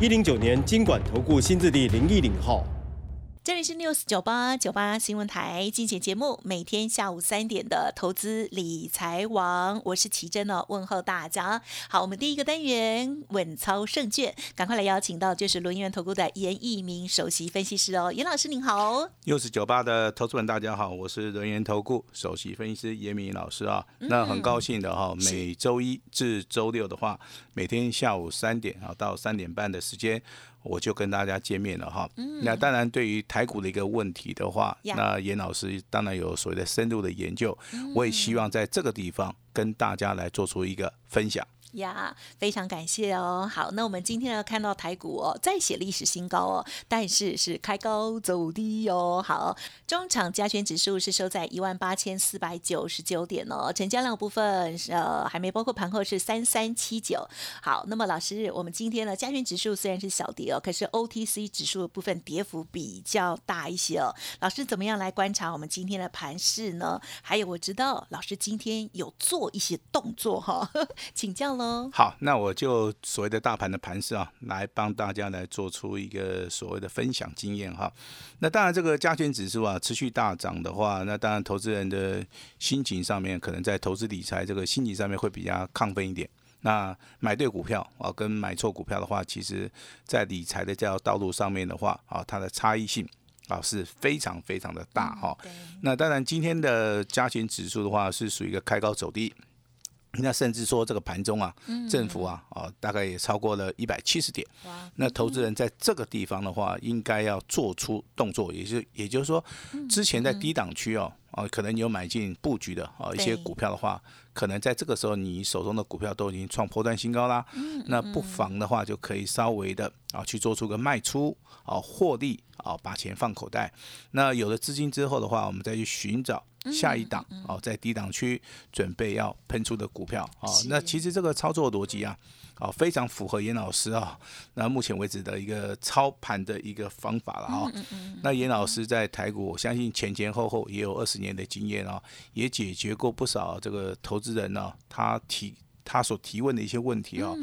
一零九年经管投顾新字第零一零号。这里是 News 九八九八新闻台，精选节目，每天下午三点的投资理财王，我是奇珍哦，问候大家。好，我们第一个单元稳操胜券，赶快来邀请到就是轮源投顾的严义明首席分析师哦，严老师您好。News 九八的投资们大家好，我是轮源投顾首席分析师严明老师啊，那很高兴的哈，每周一至周六的话，每天下午三点啊到三点半的时间。我就跟大家见面了哈。那当然，对于台股的一个问题的话，那严老师当然有所谓的深入的研究。我也希望在这个地方跟大家来做出一个分享。呀，非常感谢哦。好，那我们今天呢看到台股哦，再写历史新高哦，但是是开高走低哦。好，中场加权指数是收在一万八千四百九十九点哦，成交量部分呃还没包括盘后是三三七九。好，那么老师，我们今天呢加权指数虽然是小跌哦，可是 OTC 指数的部分跌幅比较大一些哦。老师怎么样来观察我们今天的盘势呢？还有我知道老师今天有做一些动作哈，请教了了。好，那我就所谓的大盘的盘势啊，来帮大家来做出一个所谓的分享经验哈。那当然，这个加权指数啊持续大涨的话，那当然投资人的心情上面，可能在投资理财这个心情上面会比较亢奋一点。那买对股票啊，跟买错股票的话，其实在理财的这条道路上面的话啊，它的差异性啊是非常非常的大哈。那当然，今天的加权指数的话，是属于一个开高走低。那甚至说这个盘中啊，政府啊，哦，大概也超过了一百七十点。那投资人在这个地方的话，应该要做出动作，也就也就是说，之前在低档区哦，哦，可能你有买进布局的哦一些股票的话，可能在这个时候你手中的股票都已经创破断新高啦。那不妨的话，就可以稍微的啊去做出个卖出啊获利啊把钱放口袋。那有了资金之后的话，我们再去寻找。下一档哦，在低档区准备要喷出的股票哦，那其实这个操作逻辑啊，哦非常符合严老师啊，那目前为止的一个操盘的一个方法了啊。那严老师在台股，我相信前前后后也有二十年的经验啊，也解决过不少这个投资人呢，他提他所提问的一些问题啊。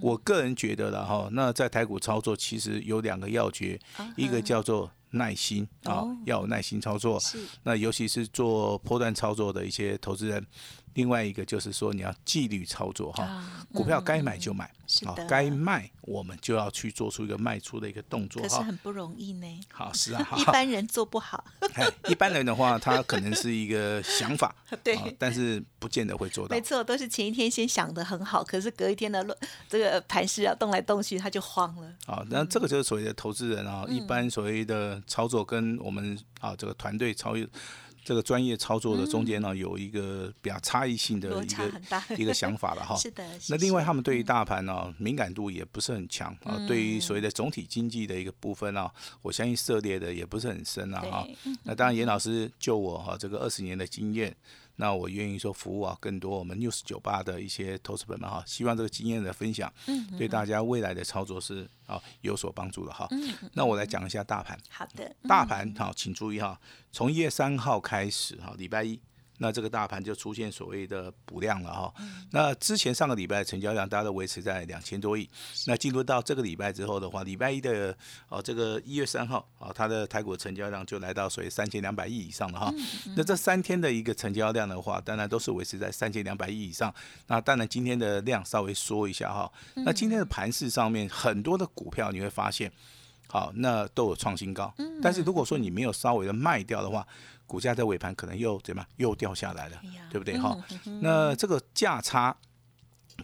我个人觉得了哈，那在台股操作其实有两个要诀，一个叫做。耐心啊，要有耐心操作。那尤其是做波段操作的一些投资人。另外一个就是说，你要纪律操作哈，股票该买就买，好，该卖我们就要去做出一个卖出的一个动作可是很不容易呢。好，是啊，一般人做不好。一般人的话，他可能是一个想法，对，但是不见得会做到。没错，都是前一天先想的很好，可是隔一天的这个盘势要动来动去，他就慌了。啊，那这个就是所谓的投资人啊，一般所谓的操作跟我们啊这个团队操。这个专业操作的中间呢，有一个比较差异性的一个一个想法了哈。是的。那另外，他们对于大盘呢敏感度也不是很强啊。对于所谓的总体经济的一个部分啊，我相信涉猎的也不是很深啊哈。那当然，严老师就我哈这个二十年的经验。那我愿意说服务啊，更多我们 News 酒吧的一些投资者们哈，希望这个经验的分享，对大家未来的操作是啊有所帮助的哈。那我来讲一下大盘。好的。大盘好，请注意哈，从一月三号开始哈，礼拜一。那这个大盘就出现所谓的补量了哈。那之前上个礼拜成交量大家都维持在两千多亿。那进入到这个礼拜之后的话，礼拜一的哦这个一月三号啊，它的台股成交量就来到所谓三千两百亿以上了哈。那这三天的一个成交量的话，当然都是维持在三千两百亿以上。那当然今天的量稍微缩一下哈。那今天的盘市上面很多的股票你会发现，好那都有创新高。但是如果说你没有稍微的卖掉的话，股价在尾盘可能又怎么又掉下来了，对不对哈？那这个价差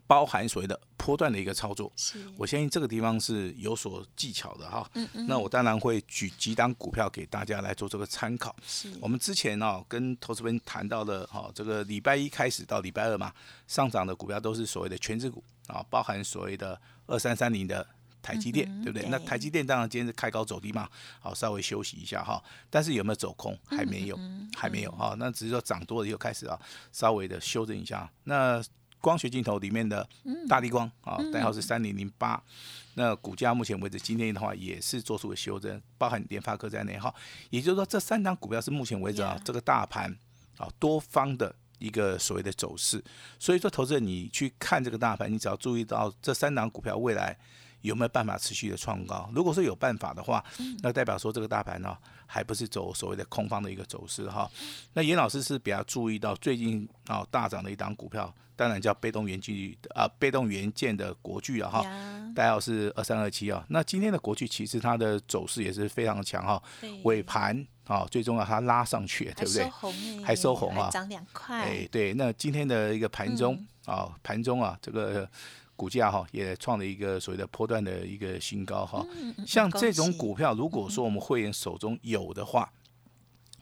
包含所谓的波段的一个操作，我相信这个地方是有所技巧的哈。那我当然会举几档股票给大家来做这个参考。我们之前呢跟投资人谈到的哈，这个礼拜一开始到礼拜二嘛，上涨的股票都是所谓的全指股啊，包含所谓的二三三零的。台积电，对不对？那台积电当然今天是开高走低嘛，好，稍微休息一下哈。但是有没有走空？还没有，还没有哈。那只是说涨多了又开始啊，稍微的修正一下。那光学镜头里面的大地光啊，代号是三零零八。那股价目前为止今天的话也是做出了修正，包含联发科在内哈。也就是说，这三档股票是目前为止啊，这个大盘啊多方的。一个所谓的走势，所以说投资者你去看这个大盘，你只要注意到这三档股票未来有没有办法持续的创高。如果说有办法的话，那代表说这个大盘呢还不是走所谓的空方的一个走势哈。那严老师是比较注意到最近啊大涨的一档股票。当然叫被动元件啊，被动元件的国巨啊哈，代号是二三二七啊。那今天的国巨其实它的走势也是非常的强哈，尾盘啊最终要它拉上去，对不对？还收红啊，涨两块。哎，对，那今天的一个盘中啊，盘中啊这个股价哈也创了一个所谓的波段的一个新高哈。像这种股票，如果说我们会员手中有的话，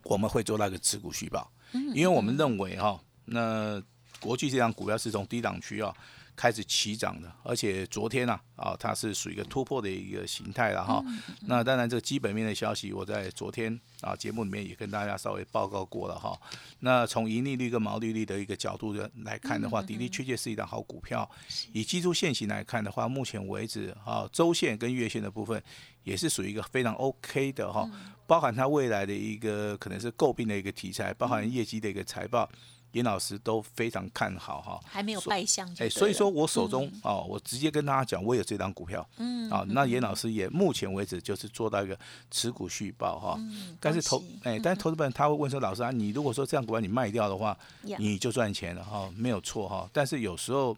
我们会做那个持股续报，因为我们认为哈那。国际这张股票是从低档区啊开始起涨的，而且昨天呢啊它是属于一个突破的一个形态了哈。那当然这个基本面的消息，我在昨天啊节目里面也跟大家稍微报告过了哈。那从盈利率跟毛利率的一个角度的来看的话，的的确确是一档好股票。以技术线型来看的话，目前为止啊周线跟月线的部分也是属于一个非常 OK 的哈。包含它未来的一个可能是诟病的一个题材，包含业绩的一个财报。严老师都非常看好哈，还没有败相哎，所以说我手中哦，我直接跟大家讲，我有这张股票，嗯，啊，那严老师也目前为止就是做到一个持股续报哈，但是投哎，但是投资本他会问说，老师啊，你如果说这样股票你卖掉的话，你就赚钱了哈，没有错哈，但是有时候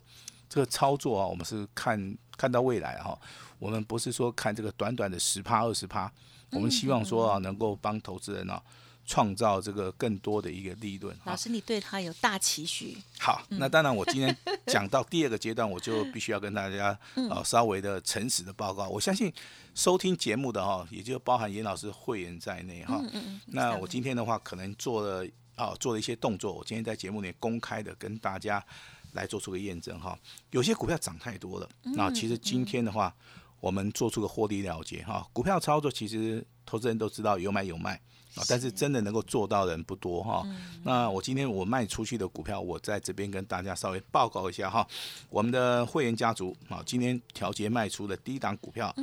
这个操作啊，我们是看看到未来哈，我们不是说看这个短短的十趴二十趴，我们希望说啊，能够帮投资人啊。创造这个更多的一个利润。老师，你对他有大期许。好，那当然，我今天讲到第二个阶段，我就必须要跟大家呃稍微的诚实的报告。我相信收听节目的哈，也就包含严老师会员在内哈。嗯嗯。那我今天的话，可能做了啊做了一些动作。我今天在节目里公开的跟大家来做出个验证哈。有些股票涨太多了，那其实今天的话，我们做出个获利了结哈。股票操作其实投资人都知道有买有卖。啊，但是真的能够做到的人不多哈。那我今天我卖出去的股票，我在这边跟大家稍微报告一下哈。我们的会员家族啊，今天调节卖出的第一档股票，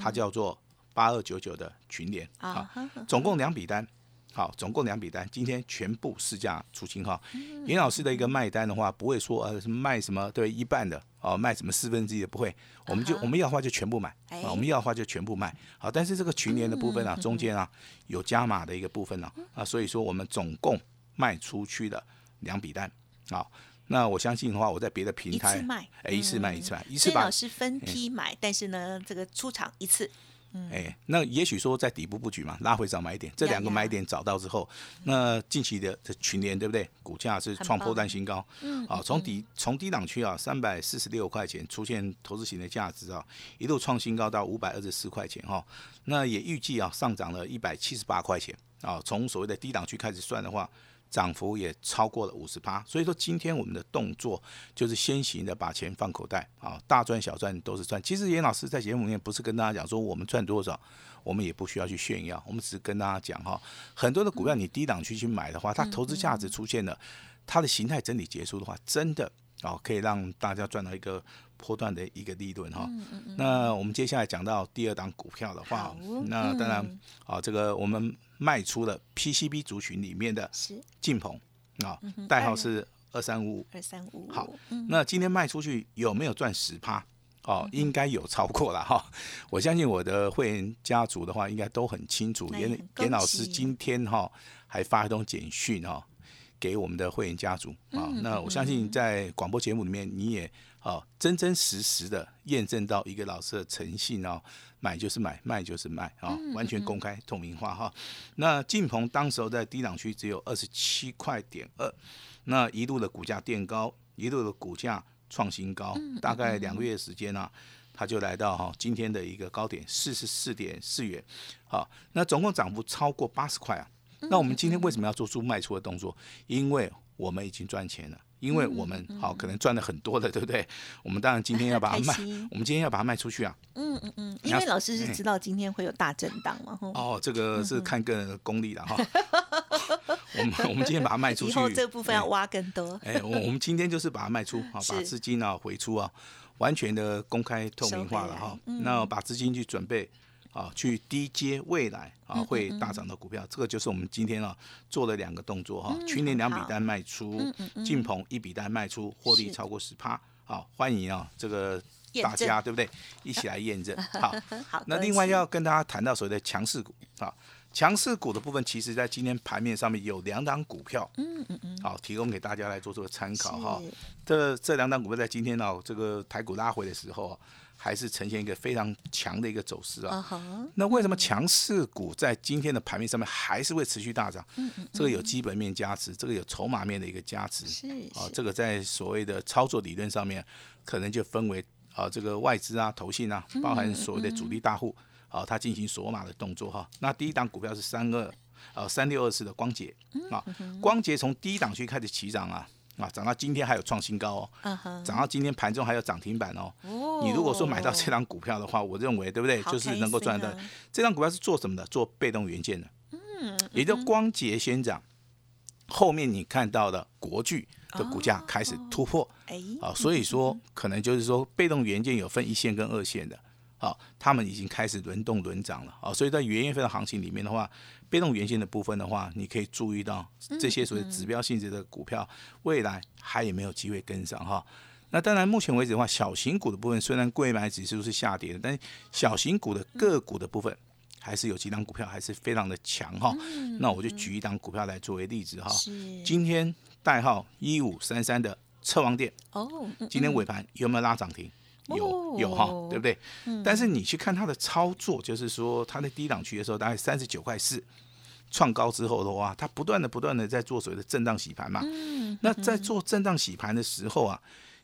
它叫做八二九九的群联啊，总共两笔单。好，总共两笔单，今天全部市价出清哈。严老师的一个卖单的话，不会说呃卖什么对一半的哦，卖什么四分之一的不会，我们就我们要的话就全部买啊，我们要的话就全部卖。好，但是这个群联的部分啊，中间啊有加码的一个部分呢啊，所以说我们总共卖出去的两笔单。好，那我相信的话，我在别的平台哎一次卖一次卖，一次把是分批买，但是呢这个出场一次。哎，那也许说在底部布局嘛，拉回找买点，这两个买点找到之后，那近期的这群联对不对？股价是创破单新高，嗯，啊，从底从低档区啊，三百四十六块钱出现投资型的价值啊，一路创新高到五百二十四块钱哈，那也预计啊上涨了一百七十八块钱。啊，从所谓的低档区开始算的话。涨幅也超过了五十趴，所以说今天我们的动作就是先行的把钱放口袋啊，大赚小赚都是赚。其实严老师在节目里面不是跟大家讲说我们赚多少，我们也不需要去炫耀，我们只是跟大家讲哈，很多的股票你低档区去买的话，它投资价值出现了，它的形态整理结束的话，真的哦可以让大家赚到一个波段的一个利润哈。那我们接下来讲到第二档股票的话，那当然啊这个我们。卖出了 PCB 族群里面的晋鹏啊，代号是二三五五。二三五五。好，那今天卖出去有没有赚十趴？哦，应该有超过了哈。我相信我的会员家族的话，应该都很清楚。严严老师今天哈还发一通简讯哈给我们的会员家族啊。那我相信在广播节目里面你也啊真真实实的验证到一个老师的诚信哦。买就是买，卖就是卖啊，完全公开透明化哈。那晋鹏当时候在低档区只有二十七块点二，那一路的股价垫高，一路的股价创新高，大概两个月时间呢，它就来到哈今天的一个高点四十四点四元，好，那总共涨幅超过八十块啊。那我们今天为什么要做出卖出的动作？因为我们已经赚钱了因为我们好可能赚了很多的，对不对？我们当然今天要把它 卖，我们今天要把它卖出去啊。嗯嗯嗯，因为老师是哎知道今天会有大震荡嘛，吼哦，这个是看个人的功力了哈。我们我们今天把它卖出去，以后这部分要哎挖更多。哎，我我们今天就是把它卖出 啊，是把资金啊回出啊，完全的公开透明化了哈那把资金去准备啊，去低接未来嗯啊会大涨的股票，这个就是我们今天啊做了两个动作哈。去年两笔单卖出，晋鹏一笔单卖出，获利超过十趴。好，欢迎啊这个大家对不对？一起来验证。好，好，那另外要跟大家谈到所谓的强势股啊，强势股的部分，其实在今天盘面上面有两档股票，嗯嗯嗯，好，提供给大家来做这个参考哈。是这这两档股票在今天呢、这个台股拉回的时候啊，还是呈现一个非常强的一个走势啊。那为什么强势股在今天的盘面上面还是会持续大涨？这个有基本面加持，这个有筹码面的一个加持。是啊，这个在所谓的操作理论上面，可能就分为啊这个外资啊、投信啊，包含所谓的主力大户啊，它进行锁码的动作哈。那第一档股票是三二呃三六二四的光捷啊，光捷从低档区开始起涨啊啊，涨到今天还有创新高哦，涨到今天盘中还有涨停板哦。哦你如果说买到这张股票的话，我认为对不对？好就是能够赚到。这张股票是做什么的？做被动元件的。嗯，也就光捷先涨，后面你看到的国巨的股价开始突破。哎，啊，所以说可能就是说被动元件有分一线跟二线的，好、他们已经开始轮动轮涨了啊，所以在元月份的行情里面的话，被动元件的部分的话，你可以注意到这些所谓指标性质的股票，未来还有没有机会跟上哈？那当然，目前为止的话，小型股的部分虽然贵买指数是下跌的，但是小型股的个股的部分还是有几档股票还是非常的强哈。那我就举一档股票来作为例子哈。是今天代号一五三三的车王店。哦，嗯今天尾盘有没有拉涨停？有哦有哈，对不对？但是你去看它的操作，就是说它在低档区的时候，大概三十九块四创高之后的话，它不断的不断的在做所谓的震荡洗盘嘛。那在做震荡洗盘的时候啊，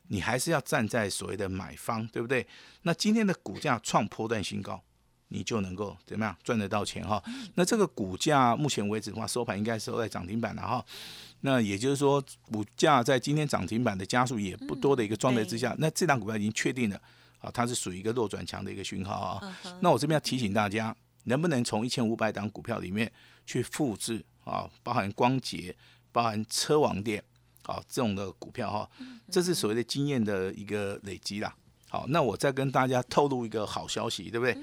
你还是要站在所谓的买方，对不对？那今天的股价创波段新高。你就能够怎么样赚得到钱哈？那这个股价目前为止的话，收盘应该收在涨停板了哈。那也就是说，股价在今天涨停板的加速也不多的一个状态之下，那这档股票已经确定了啊，它是属于一个弱转强的一个讯号啊。那我这边要提醒大家，能不能从一千五百档股票里面去复制啊，包含光洁、包含车王店啊这种的股票哈，这是所谓的经验的一个累积啦。好，那我再跟大家透露一个好消息，对不对？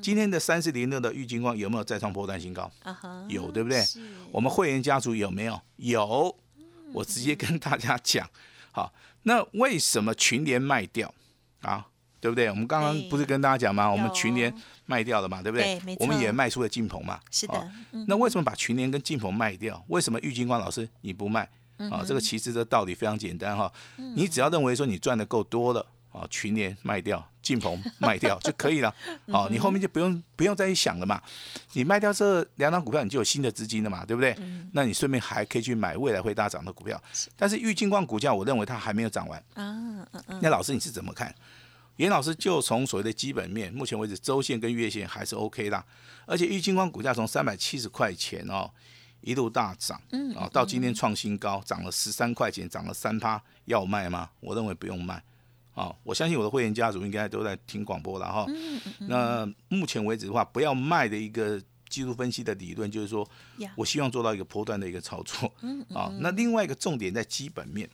今天的三四零六的玉金光有没有再创波段新高？啊哈，有，对不对？我们会员家族有没有？有，我直接跟大家讲。好，那为什么群联卖掉啊？对不对？我们刚刚不是跟大家讲吗？我们群联卖掉了嘛，对不对没我们也卖出了晋鹏嘛。是哦的，嗯那为什么把群联跟晋鹏卖掉？为什么玉金光老师你不卖？嗯啊，这个其实的道理非常简单哈，你只要认为说你赚的够多了啊，群联卖掉，晋鹏 卖掉就可以了，嗯哦，你后面就不用不用再去想了嘛，你卖掉这两档股票，你就有新的资金了嘛，对不对？嗯那你顺便还可以去买未来会大涨的股票，但是玉金光股价，我认为它还没有涨完。啊，嗯嗯，那老师你是怎么看？严老师就从所谓的基本面，目前为止周线跟月线还是 OK 啦，而且玉金光股价从三百七十块钱哦一路大涨，嗯，啊到今天创新高，涨了十三块钱，涨了三趴，要卖吗？我认为不用卖，啊，我相信我的会员家族应该都在听广播了哈。那目前为止的话，不要卖的一个技术分析的理论就是说，我希望做到一个波段的一个操作，啊，那另外一个重点在基本面，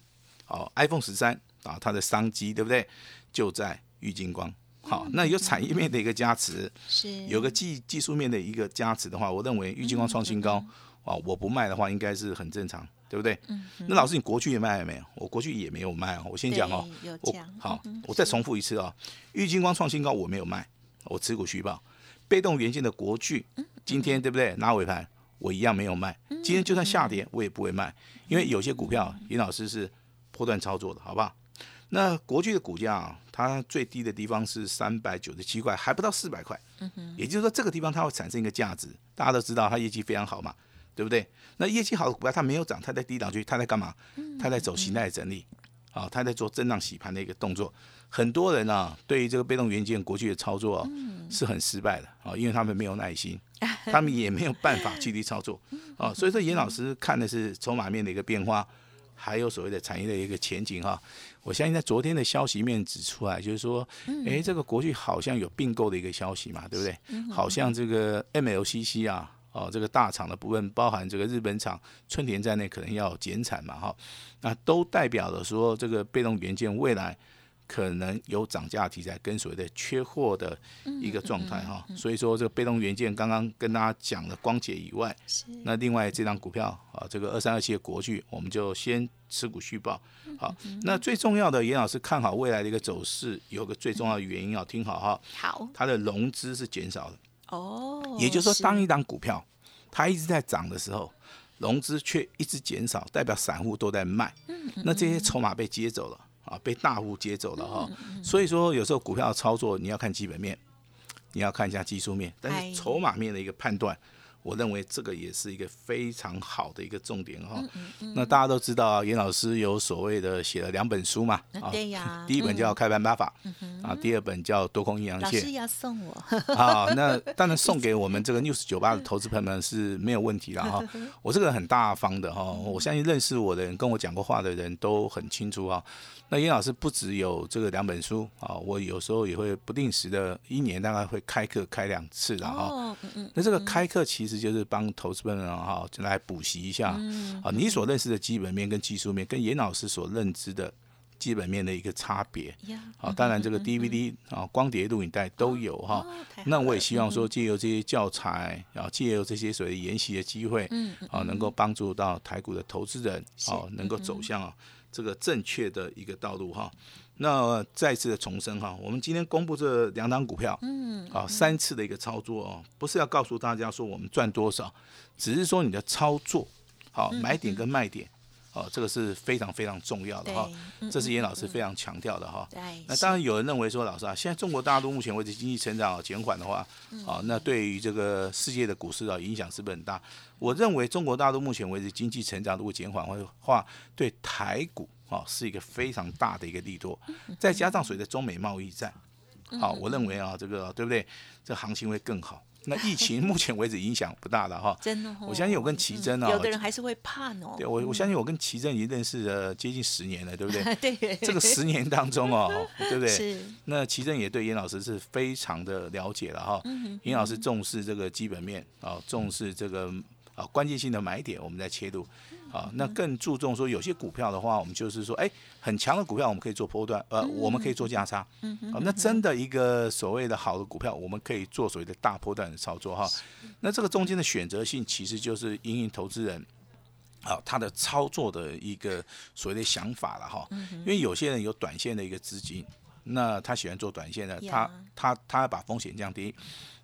好，iPhone 十三啊，它的商机对不对？就在玉金光。好，那有产业面的一个加持，是。有个技技术面的一个加持的话，我认为玉金光创新高。啊，我不卖的话应该是很正常，对不对？那老师，你国巨也卖了没有？我国巨也没有卖哦。我先讲哦，我好嗯，我再重复一次哦，玉金光创新高我没有卖，我持股续报。被动元件的国巨，今天对不对？拿尾盘我一样没有卖。今天就算下跌，我也不会卖，因为有些股票尹老师是破断操作的，好不好？那国巨的股价啊，它最低的地方是三百九十七块，还不到四百块。也就是说，这个地方它会产生一个价值。大家都知道它业绩非常好嘛，对不对？那业绩好的股票它没有涨，它在低档区，它在干嘛？它在走形态整理，啊，它在做震荡洗盘的一个动作。很多人啊，对于这个被动元件国巨的操作、啊是很失败的啊，因为他们没有耐心，他们也没有办法继续操作啊。所以说，严老师看的是筹码面的一个变化。还有所谓的产业的一个前景哈。我相信在昨天的消息面指出来，就是说，哎，这个国际好像有并购的一个消息嘛，对不对？好像这个 MLCC 啊，哦，这个大厂的部分，包含这个日本厂春田在内，可能要减产嘛，哈，那都代表了说这个被动元件未来。可能有涨价题材跟所谓的缺货的一个状态哈，所以说这个被动元件刚刚跟大家讲了光解以外，那另外这张股票啊，这个二三二七的国巨，我们就先持股续报。好，那最重要的严老师看好未来的一个走势，有个最重要的原因要听好哈。好，它的融资是减少的哦，也就是说，当一档股票它一直在涨的时候，融资却一直减少，代表散户都在卖，那这些筹码被接走了。啊，被大户接走了哈，所以说有时候股票操作你要看基本面，你要看一下技术面，但是筹码面的一个判断。我认为这个也是一个非常好的一个重点哈。那大家都知道啊，严老师有所谓的写了两本书嘛。对呀。第一本叫《开盘八法》，啊，第二本叫《多空阴阳线》。老师要送我。啊，那 当然送给我们这个 News 酒吧的投资朋友们是没有问题的哈。我这个人很大方的哈，我相信认识我的人、跟我讲过话的人都很清楚啊。那严老师不只有这个两本书啊，我有时候也会不定时的，一年大概会开课开两次的哈。那这个开课其实就是帮投资人哈来补习一下啊，你所认识的基本面跟技术面，跟严老师所认知的基本面的一个差别。好，当然这个 DVD 啊、光碟、录影带都有哈。那我也希望说，借由这些教材，然后借由这些所谓研习的机会，啊，能够帮助到台股的投资人，哦，能够走向啊。这个正确的一个道路哈，那再次的重申哈，我们今天公布这两档股票，嗯，啊，三次的一个操作哦，不是要告诉大家说我们赚多少，只是说你的操作，好买点跟卖点。哦，这个是非常非常重要的哈，这是严老师非常强调的哈。那当然有人认为说，老师啊，现在中国大陆目前为止经济成长减缓的话，啊，那对于这个世界的股市啊影响是不是很大？我认为中国大陆目前为止经济成长如果减缓的话，对台股啊是一个非常大的一个利多。再加上随着中美贸易战，好，我认为啊，这个对不对？这行情会更好。那疫情 目前为止影响不大了哈，真的，我相信我跟奇珍啊，有的人还是会怕哦。对我，我相信我跟奇珍已经认识了接近十年了，对不对？对。这个十年当中哦，对不对？是。那奇珍也对严老师是非常的了解了哈。嗯严老师重视这个基本面啊，重视这个啊关键性的买点，我们在切入。啊，那更注重说有些股票的话，我们就是说，哎，很强的股票我们可以做波段，呃，我们可以做价差。嗯啊，那真的一个所谓的好的股票，我们可以做所谓的大波段的操作哈。那这个中间的选择性，其实就是因应投资人，啊，他的操作的一个所谓的想法了哈。因为有些人有短线的一个资金，那他喜欢做短线的，他他他要把风险降低。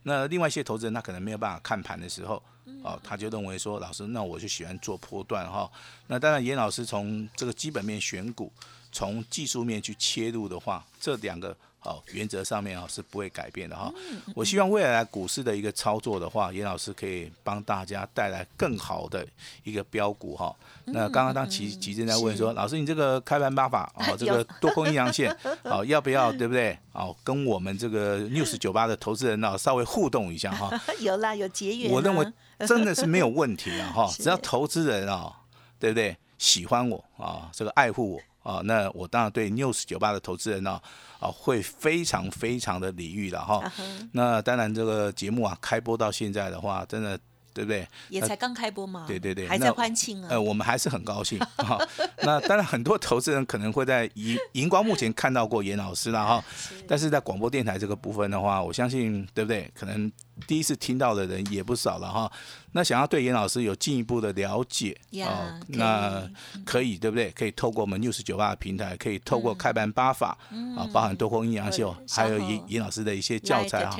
那另外一些投资人，他可能没有办法看盘的时候。哦，他就认为说，老师，那我就喜欢做波段哈。那当然，严老师从这个基本面选股，从技术面去切入的话，这两个哦原则上面啊是不会改变的哈。我希望未来股市的一个操作的话，严老师可以帮大家带来更好的一个标股哈。那刚刚当齐齐正在问说，老师，你这个开盘八法 哦，这个多空阴阳线 哦，要不要对不对？哦，跟我们这个 news 酒吧的投资人呢稍微互动一下哈。有啦，有结缘。我认为。真的是没有问题啊！哈，只要投资人啊，对不对？喜欢我啊，这个爱护我啊，那我当然对 News 酒吧的投资人呢啊，会非常非常的礼遇了哈。那当然，这个节目啊，开播到现在的话，真的。对不对？也才刚开播嘛，对对对，还在欢庆啊。呃，我们还是很高兴哈。那当然，很多投资人可能会在荧荧光幕前看到过严老师了哈，但是在广播电台这个部分的话，我相信对不对？可能第一次听到的人也不少了哈。那想要对严老师有进一步的了解啊，那可以对不对？可以透过我们六十九八的平台，可以透过开盘八法啊，包含多空阴阳秀，还有严严老师的一些教材啊。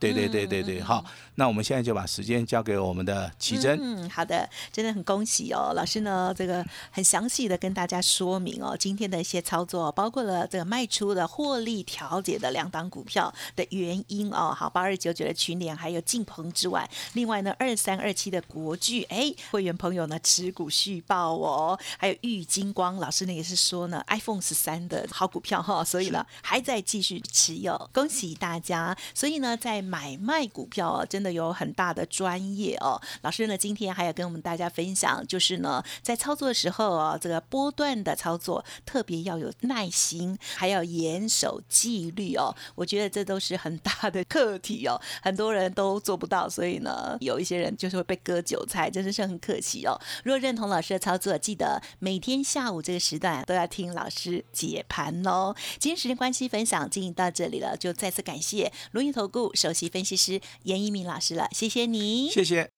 对对对对对，好。那我们现在就把时间交给我们的奇珍。嗯，好的，真的很恭喜哦，老师呢，这个很详细的跟大家说明哦，今天的一些操作，包括了这个卖出的获利调节的两档股票的原因哦。好，八二九九的群联还有晋鹏之外，另外呢，二三二七的国巨，哎，会员朋友呢持股续报哦，还有玉金光老师呢也是说呢，iPhone 十三的好股票哈，所以呢还在继续持有，恭喜大家。所以呢，在买卖股票真的。有很大的专业哦。老师呢，今天还要跟我们大家分享，就是呢，在操作的时候哦，这个波段的操作特别要有耐心，还要严守纪律哦。我觉得这都是很大的课题哦，很多人都做不到，所以呢，有一些人就是会被割韭菜，真的是很可惜哦。如果认同老师的操作，记得每天下午这个时段都要听老师解盘哦。今天时间关系，分享进行到这里了，就再次感谢罗云投顾首席分析师严一鸣老师了，谢谢你，谢谢。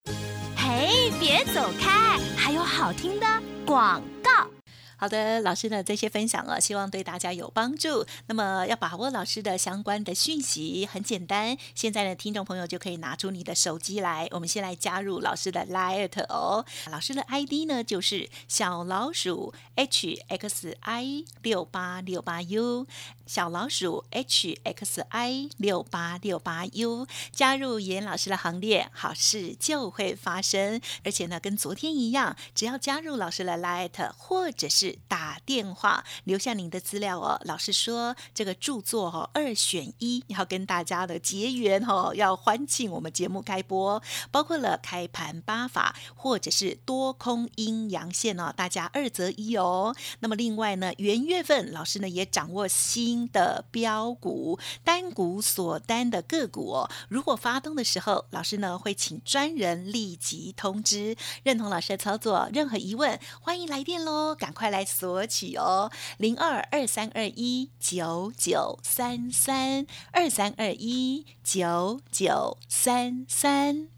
嘿，别走开，还有好听的广告。好的，老师的这些分享啊，希望对大家有帮助。那么要把握老师的相关的讯息，很简单。现在的听众朋友就可以拿出你的手机来，我们先来加入老师的 Light 哦。老师的 ID 呢就是小老鼠 H X I 六八六八 U，小老鼠 H X I 六八六八 U，加入严老师的行列，好事就会发生。而且呢，跟昨天一样，只要加入老师的 Light 或者是打电话留下您的资料哦。老师说这个著作哦二选一，要跟大家的结缘哦，要欢庆我们节目开播，包括了开盘八法或者是多空阴阳线哦，大家二择一哦。那么另外呢，元月份老师呢也掌握新的标股单股锁单的个股哦。如果发动的时候，老师呢会请专人立即通知。认同老师的操作，任何疑问欢迎来电喽，赶快来。来索取哦，零二二三二一九九三三二三二一九九三三。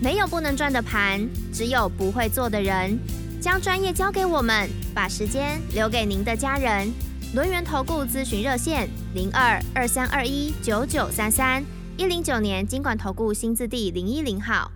没有不能赚的盘，只有不会做的人。将专业交给我们，把时间留给您的家人。轮源投顾咨询热线零二二三二一九九三三一零九年经管投顾新字第零一零号。